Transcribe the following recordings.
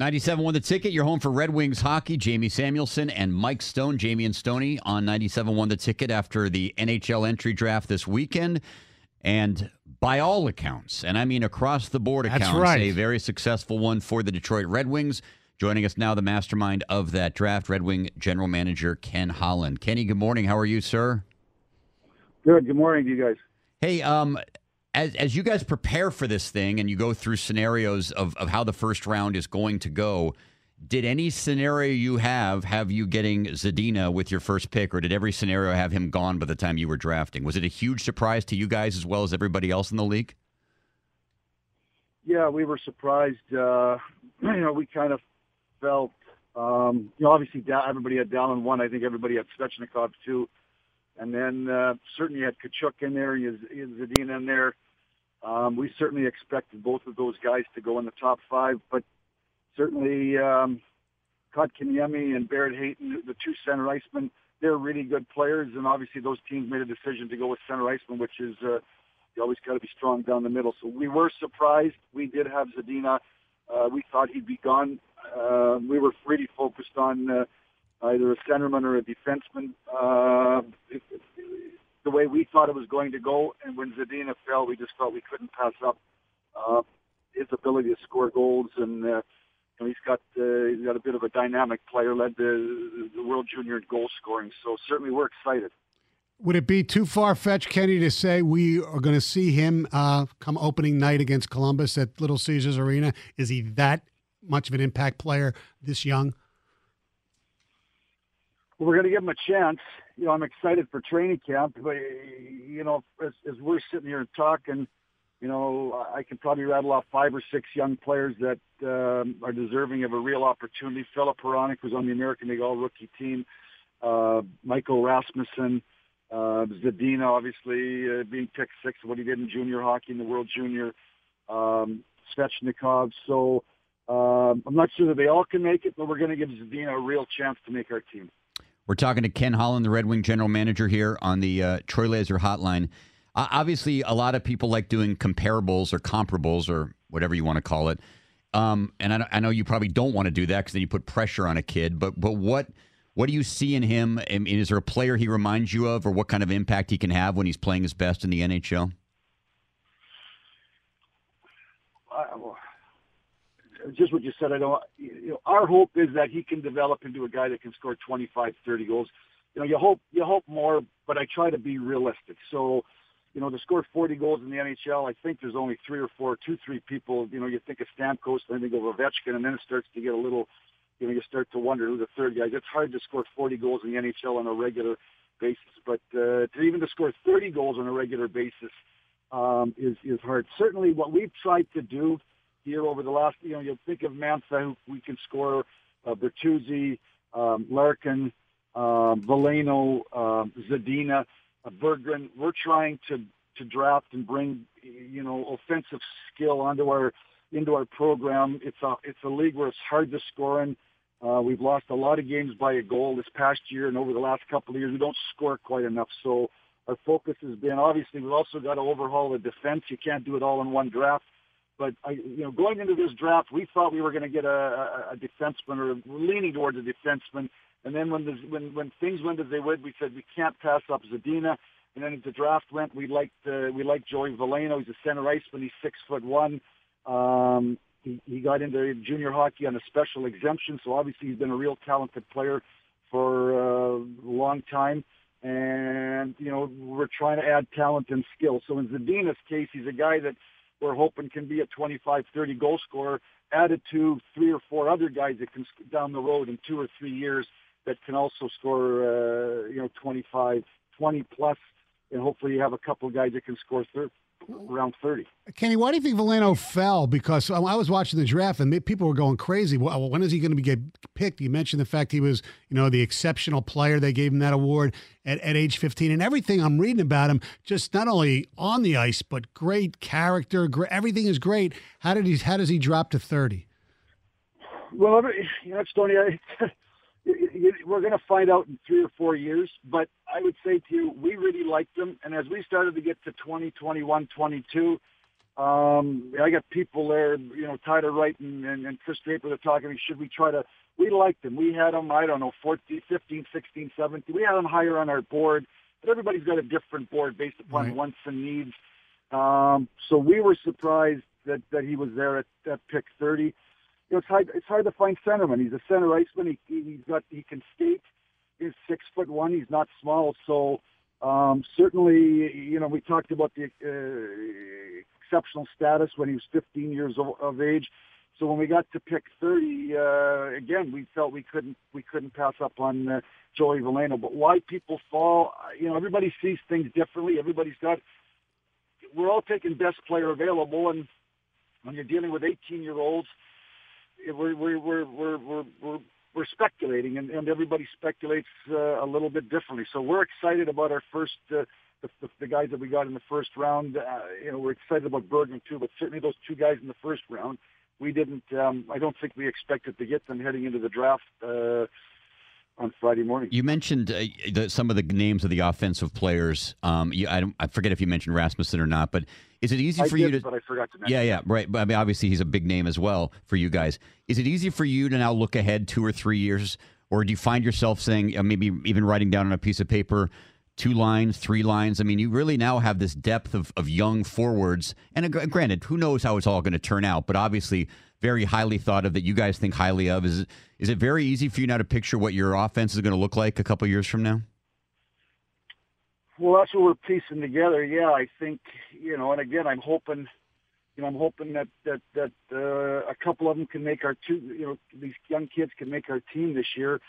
97 won the ticket. You're home for Red Wings hockey. Jamie Samuelson and Mike Stone. Jamie and Stoney on 97 won the ticket after the NHL entry draft this weekend. And by all accounts, and I mean across the board That's accounts, right. a very successful one for the Detroit Red Wings. Joining us now, the mastermind of that draft, Red Wing general manager Ken Holland. Kenny, good morning. How are you, sir? Good. Good morning to you guys. Hey, um, as as you guys prepare for this thing and you go through scenarios of, of how the first round is going to go, did any scenario you have have you getting Zadina with your first pick, or did every scenario have him gone by the time you were drafting? Was it a huge surprise to you guys as well as everybody else in the league? Yeah, we were surprised. Uh, you know, we kind of felt, um, you know, obviously everybody had Dahlin one. I think everybody had Svechnikov two. And then uh, certainly had Tkachuk in there, Zadina in there. Um, we certainly expected both of those guys to go in the top five, but certainly um, Kotkaniemi and Barrett Hayton, the two center icemen, they're really good players, and obviously those teams made a decision to go with center iceman, which is uh, you always got to be strong down the middle. So we were surprised. We did have Zadina. Uh, we thought he'd be gone. Uh, we were really focused on uh, either a centerman or a defenseman. Uh, the way we thought it was going to go, and when Zadina fell, we just felt we couldn't pass up uh, his ability to score goals, and uh, you know, he's got uh, he's got a bit of a dynamic player, led the, the World Junior in goal scoring. So certainly we're excited. Would it be too far fetched, Kenny, to say we are going to see him uh, come opening night against Columbus at Little Caesars Arena? Is he that much of an impact player this young? We're going to give them a chance. You know, I'm excited for training camp, but you know, as, as we're sitting here and talking, you know, I can probably rattle off five or six young players that um, are deserving of a real opportunity. Filip Hronek was on the American League All Rookie team. Uh, Michael Rasmussen, uh, Zadina, obviously uh, being picked sixth, what he did in junior hockey in the World Junior. Um, Svechnikov. So um, I'm not sure that they all can make it, but we're going to give Zadina a real chance to make our team. We're talking to Ken Holland, the Red Wing general manager here on the uh, Troy Laser Hotline. Uh, obviously, a lot of people like doing comparables or comparables or whatever you want to call it. Um, and I, I know you probably don't want to do that because then you put pressure on a kid. But but what what do you see in him? I mean, is there a player he reminds you of, or what kind of impact he can have when he's playing his best in the NHL? Just what you said. I don't. You know, our hope is that he can develop into a guy that can score 25, 30 goals. You know, you hope you hope more, but I try to be realistic. So, you know, to score 40 goals in the NHL, I think there's only three or four, two, three people. You know, you think of Stamkos, then you think of Ovechkin, and then it starts to get a little. You know, you start to wonder who the third guy. is. It's hard to score 40 goals in the NHL on a regular basis, but uh, to even to score 30 goals on a regular basis um, is is hard. Certainly, what we've tried to do here over the last, you know, you'll think of Mantha, who we can score, uh, Bertuzzi, um, Larkin, um, Veleno, um, Zadina, uh, Berggren. We're trying to to draft and bring, you know, offensive skill onto our into our program. It's a it's a league where it's hard to score in. Uh, we've lost a lot of games by a goal this past year, and over the last couple of years, we don't score quite enough. So our focus has been obviously we've also got to overhaul the defense. You can't do it all in one draft. But I, you know, going into this draft, we thought we were going to get a, a, a defenseman or leaning towards a defenseman. And then when the, when when things went as they would, we said we can't pass up Zadina. And then as the draft went, we liked uh, we liked Joey Veleno. He's a center iceman. He's six foot one. Um, he, he got into junior hockey on a special exemption, so obviously he's been a real talented player for uh, a long time. And you know we're trying to add talent and skill. So in Zadina's case, he's a guy that we're hoping can be a 25, 30 goal scorer, added to three or four other guys that can down the road in two or three years that can also score, uh, you know, 25, 20 plus, and hopefully you have a couple of guys that can score thir- around 30. Kenny, why do you think Veleno fell? Because I was watching the draft and people were going crazy. Well, uh, when is he going to be get picked? You mentioned the fact he was, you know, the exceptional player. They gave him that award at, at age 15. And everything I'm reading about him, just not only on the ice, but great character. Great, everything is great. How did he? How does he drop to 30? Well, you know, Stoney, I, we're going to find out in three or four years. But I would say to you, we really liked him. And as we started to get to 20, 21, 22, Um, I got people there, you know, Tyler Wright and, and, and Chris Draper. They're talking to me. Should we try to? We liked him. We had him. I don't know, 14, 15, 16, 17. We had him higher on our board, but everybody's got a different board based upon Right. wants and needs. Um, so we were surprised that that he was there at, at pick 30. You know, it's hard. It's hard to find centerman. He's a center iceman. He, he- he's got. He can skate. He's six foot one. He's not small. So um, certainly, you know, we talked about the uh, exceptional status when he was 15 years of, of age. So when we got to pick 30, uh, again, we felt we couldn't we couldn't pass up on uh, Joey Veleno. But why people fall, you know, everybody sees things differently. Everybody's got. We're all taking best player available, and when you're dealing with 18 year olds, we're we're we're we're we're, we're we're speculating, and, and everybody speculates uh, a little bit differently. So we're excited about our first, uh, the, the, the guys that we got in the first round. Uh, you know, we're excited about Bergman too, but certainly those two guys in the first round, we didn't. Um, I don't think we expected to get them heading into the draft uh, on Friday morning. You mentioned uh, the, some of the names of the offensive players. Um, you, I, don't, I forget if you mentioned Rasmussen or not, but is it easy for did, you to? but I forgot to mention. Yeah, yeah, right. But I mean, obviously, he's a big name as well for you guys. Is it easy for you to now look ahead two or three years, or do you find yourself saying, uh, maybe even writing down on a piece of paper, two lines, three lines? I mean, you really now have this depth of, of young forwards. And granted, who knows how it's all going to turn out, but obviously, very highly thought of that you guys think highly of. Is it, is it very easy for you now to picture what your offense is going to look like a couple years from now? Well, that's what we're piecing together. Yeah, I think you know, and again, I'm hoping, you know, I'm hoping that that that uh, a couple of them can make our two. You know, these young kids can make our team this year,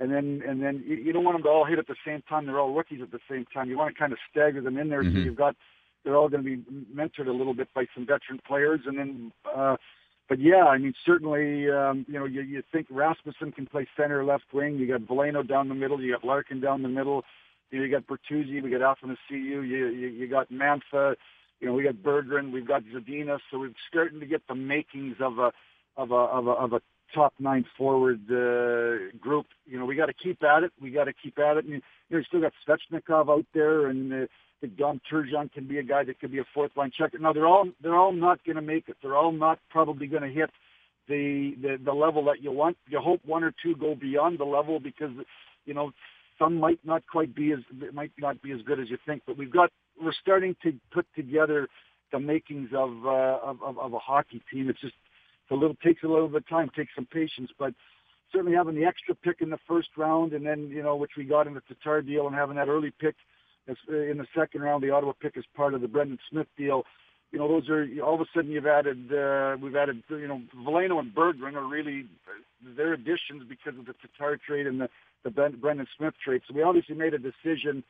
and then and then you, you don't want them to all hit at the same time. They're all rookies at the same time. You want to kind of stagger them in there, so Mhm. you've got they're all going to be mentored a little bit by some veteran players, and then. uh but yeah, I mean, certainly, um, you know, you, you think Rasmussen can play center, left wing. You got Veleno down the middle. You got Larkin down the middle. You, know, you got Bertuzzi, we got Athanasiou, you, you you got Mantha, you know, we got Berggren, we've got Zadina, so we're starting to get the makings of a of a of a, of a top nine forward uh, group. You know, we got to keep at it. We got to keep at it. And you know, you still got Svechnikov out there, and uh, I Dom Turgeon can be a guy that could be a fourth line checker. Now they're all they're all not going to make it. They're all not probably going to hit the, the the level that you want. You hope one or two go beyond the level because you know some might not quite be as might not be as good as you think. But we've got we're starting to put together the makings of uh, of, of, of a hockey team. It's just a little takes a little bit of time, takes some patience, but certainly having the extra pick in the first round, and then you know which we got in the Tatar deal, and having that early pick uh, in the second round, the Ottawa pick as part of the Brendan Smith deal. You know, those are all of a sudden you've added uh, we've added you know Veleno and Berggren are really their additions because of the Tatar trade and the the Ben- Brendan Smith trade. So we obviously made a decision,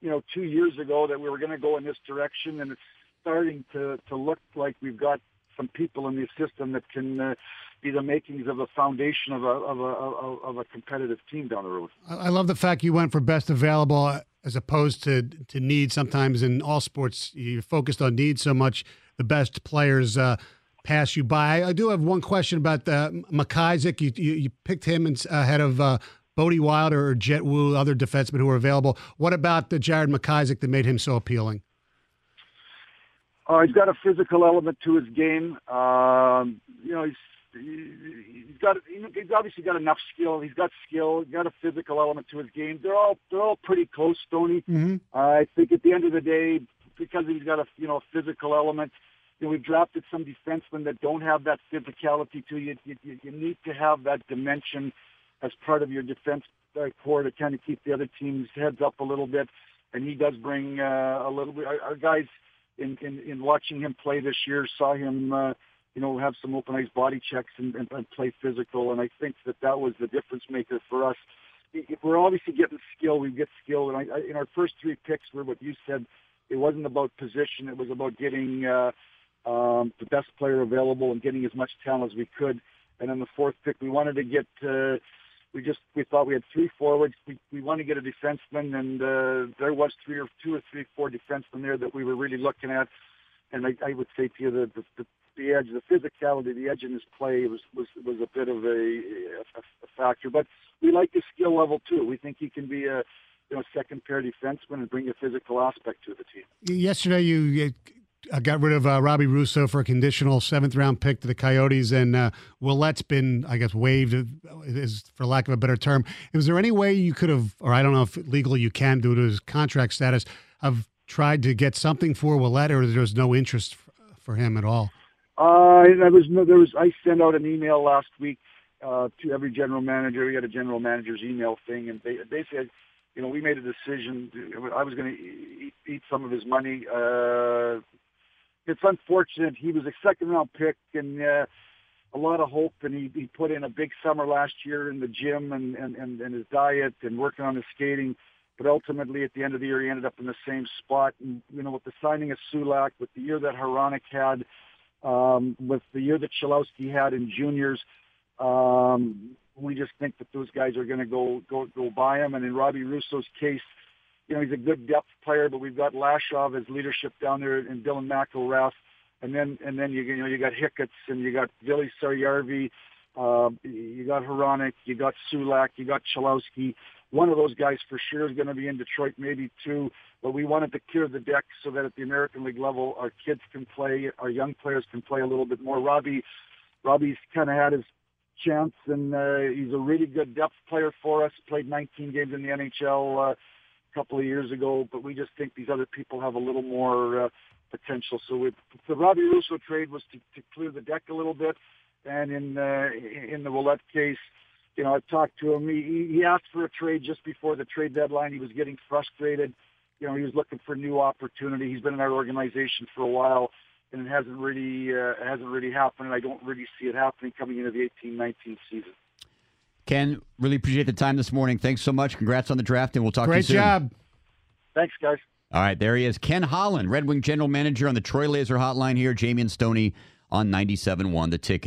you know, two years ago that we were going to go in this direction, and it's starting to to look like we've got some people in the system that can uh, be the makings of a foundation of a of a of, a competitive team down the road. I love the fact you went for best available as opposed to to need. Sometimes in all sports, you're focused on need so much. The best players uh, pass you by. I do have one question about uh, McIsaac. You, you you picked him ahead of uh, Bodie Wilder or Jett Woo, other defensemen who were available. What about the Jared McIsaac that made him so appealing? Uh, he's got a physical element to his game. Um, you know, he's he's got he's obviously got enough skill. He's got skill. He's got a physical element to his game. They're all they're all pretty close, Stoney. Mm-hmm. I think at the end of the day, because he's got a you know physical element, you know, we've drafted some defensemen that don't have that physicality to you. You, you, you need to have that dimension as part of your defense uh, core to kind of keep the other team's heads up a little bit. And he does bring uh, a little bit. Our, our guys in, in in watching him play this year saw him. Uh, you know, have some open ice body checks and, and, and play physical, and I think that that was the difference maker for us we're obviously getting skill. We get skill, and I, I, in our first three picks were what you said. It wasn't about position. It was about getting uh, um, the best player available and getting as much talent as we could. And then the fourth pick, we wanted to get. Uh, we just we thought we had three forwards. We we wanted to get a defenseman, and uh, there was three or two or three, four defensemen there that we were really looking at. And I, I would say to you the, the the the edge, the physicality, the edge in his play was was was a bit of a, a, a factor. But we like his skill level too. We think he can be a you know second pair defenseman and bring a physical aspect to the team. Yesterday, you uh, got rid of uh, Robbie Russo for a conditional seventh round pick to the Coyotes, and uh, Ouellet's been, I guess, waived, uh, is for lack of a better term. Is there any way you could have, or I don't know if legally you can due to his contract status, have tried to get something for Ouellet, or there's no interest for him at all? Uh, there was no, there was. I sent out an email last week uh, to every general manager. We had a general manager's email thing, and they said, you know, we made a decision. To, I was going to eat, eat some of his money. Uh, it's unfortunate. He was a second round pick, and uh, a lot of hope, and he, he put in a big summer last year in the gym and, and, and, and his diet and working on his skating. But ultimately, at the end of the year, he ended up in the same spot. And you know, with the signing of Sulak, with the year that Hronek had um, with the year that Cholowski had in juniors. Um, we just think that those guys are going to go go go by him. And in Robbie Russo's case, you know he's a good depth player, but we've got Lashoff as leadership down there, and Dylan McIlrath, and then and then you you know you got Hicketts and you got Vili Saarijärvi, uh, you got Hronek, you got Sulak, you got Cholowski. One of those guys for sure is going to be in Detroit, maybe two. But we wanted to clear the deck so that at the American League level, our kids can play, our young players can play a little bit more. Robbie, Robbie's kind of had his chance, and uh, he's a really good depth player for us. Played 19 games in the NHL uh, a couple of years ago, but we just think these other people have a little more uh, potential. So with the Robbie Russo trade was to, to clear the deck a little bit, and in uh, in the Ouellet case you know, I've talked to him. He, he asked for a trade just before the trade deadline. He was getting frustrated. You know, he was looking for new opportunity. He's been in our organization for a while, and it hasn't really uh, hasn't really happened. And I don't really see it happening coming into the 18-19 season. Ken, really appreciate the time this morning. Thanks so much. Congrats on the draft, and we'll talk Great to you soon. Good job. Thanks, guys. All right, there he is. Ken Holland, Red Wing General Manager on the Troy Laser Hotline here. Jamie and Stoney on 97.1 The Ticket.